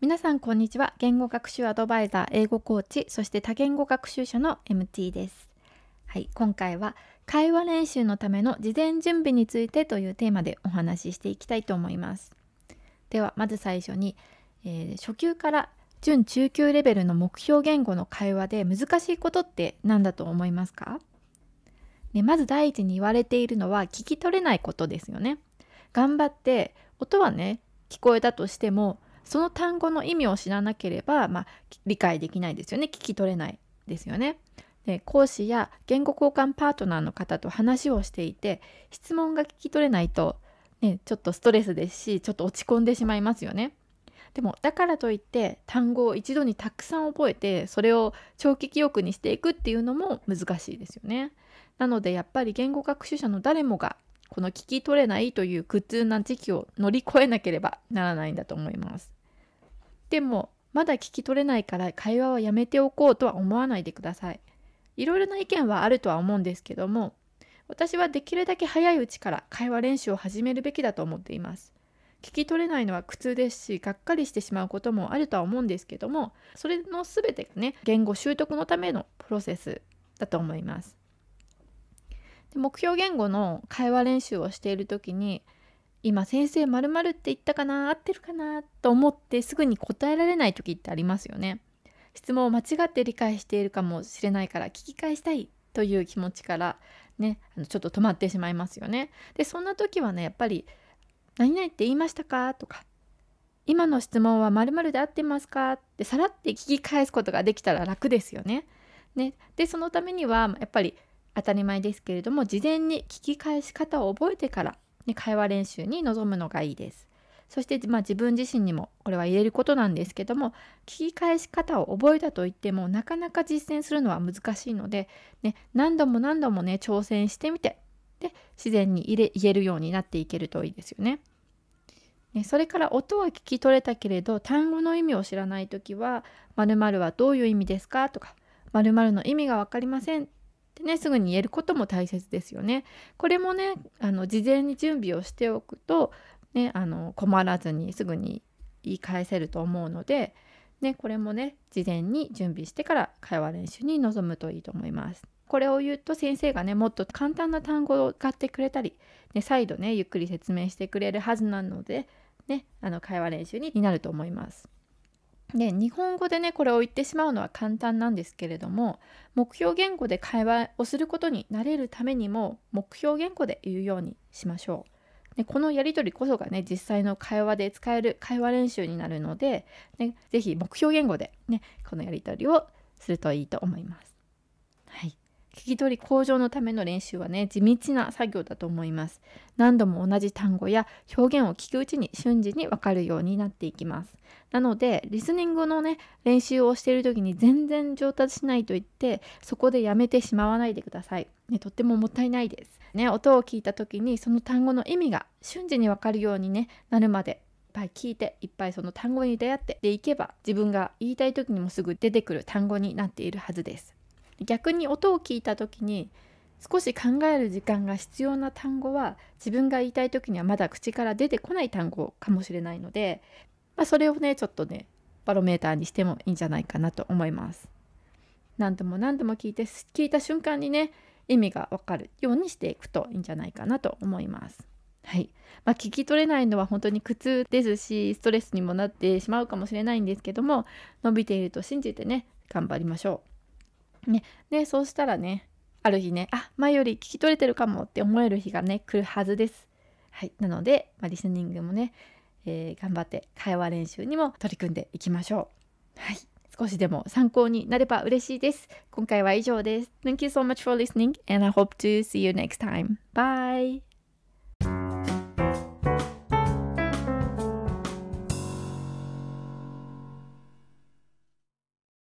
皆さんこんにちは。言語学習アドバイザー英語コーチそして多言語学習者の MT です。はい今回は会話練習のための事前準備についてというテーマでお話ししていきたいと思います。ではまず最初に、えー、初級から準中級レベルの目標言語の会話で難しいことって何だと思いますか？ね、まず第一に言われているのは聞き取れないことですよね。頑張って音はね聞こえたとしてもその単語の意味を知らなければ、まあ、理解できないですよね聞き取れないですよね。で講師や言語交換パートナーの方と話をしていて質問が聞き取れないと、ね、ちょっとストレスですしちょっと落ち込んでしまいますよね。でもだからといって単語を一度にたくさん覚えてそれを長期記憶にしていくっていうのも難しいですよね。なのでやっぱり言語学習者の誰もがこの聞き取れないという苦痛な時期を乗り越えなければならないんだと思います。でもまだ聞き取れないから会話はやめておこうとは思わないでください。いろいろな意見はあるとは思うんですけども私はできるだけ早いうちから会話練習を始めるべきだと思っています。聞き取れないのは苦痛ですしがっかりしてしまうこともあるとは思うんですけどもそれの全てがね言語習得のためのプロセスだと思います。で目標言語の会話練習をしている時に今先生まるって言ったかな？合ってるかな？と思ってすぐに答えられない時ってありますよね。質問を間違って理解しているかもしれないから聞き返したいという気持ちからねあのちょっと止まってしまいますよね。でそんな時はねやっぱり「何々って言いましたか?」とか「今の質問はまるで合ってますか?」ってさらって聞き返すことができたら楽ですよね。ねでそのためにはやっぱり当たり前ですけれども事前に聞き返し方を覚えてから、ね、会話練習に臨むのがいいです。そして、まあ、自分自身にもこれは言えることなんですけども聞き返し方を覚えたといってもなかなか実践するのは難しいので、ね、何度も何度もね挑戦してみてで自然に入れ言えるようになっていけるといいですよね。ねそれから音は聞き取れたけれど単語の意味を知らない時は「まるはどういう意味ですか?」とか「まるの意味が分かりません」ってねすぐに言えることも大切ですよね。これもねあの事前に準備をしておくと、ね、あの困らずにすぐに言い返せると思うので、ね、これもね事前に準備してから会話練習に臨むといいと思います。これを言うと先生がねもっと簡単な単語を使ってくれたり、ね、再度ねゆっくり説明してくれるはずなので、ね、あの会話練習になると思います。で日本語でねこれを言ってしまうのは簡単なんですけれども目標言語で会話をすることになれるためにも目標言語で言うようにしましょう。でこのやり取りこそがね実際の会話で使える会話練習になるので、ね、是非目標言語で、ね、このやり取りをするといいと思います。はい聞き取り向上のための練習はね地道な作業だと思います。何度も同じ単語や表現を聞くうちに瞬時にわかるようになっていきます。なのでリスニングのね練習をしている時に全然上達しないと言ってそこでやめてしまわないでください、ね、とってももったいないです。ね音を聞いた時にその単語の意味が瞬時にわかるようにねなるまでいっぱい聞いていっぱいその単語に出会ってでいけば自分が言いたい時にもすぐ出てくる単語になっているはずです。逆に音を聞いた時に少し考える時間が必要な単語は自分が言いたい時にはまだ口から出てこない単語かもしれないので、まあ、それをねちょっとねバロメーターにしてもいいんじゃないかなと思います。何度も何度も聞いて聞いた瞬間にね意味がわかるようにしていくといいんじゃないかなと思います。はいまあ、聞き取れないのは本当に苦痛ですしストレスにもなってしまうかもしれないんですけども伸びていると信じてね頑張りましょう。ね、でそうしたらねある日ねあ前より聞き取れてるかもって思える日がね来るはずです。はい、なので、まあ、リスニングもね、えー、頑張って会話練習にも取り組んでいきましょう。はい、少しでも参考になれば嬉しいです。今回は以上です。Thank you so much for listening and I hope to see you next time. Bye!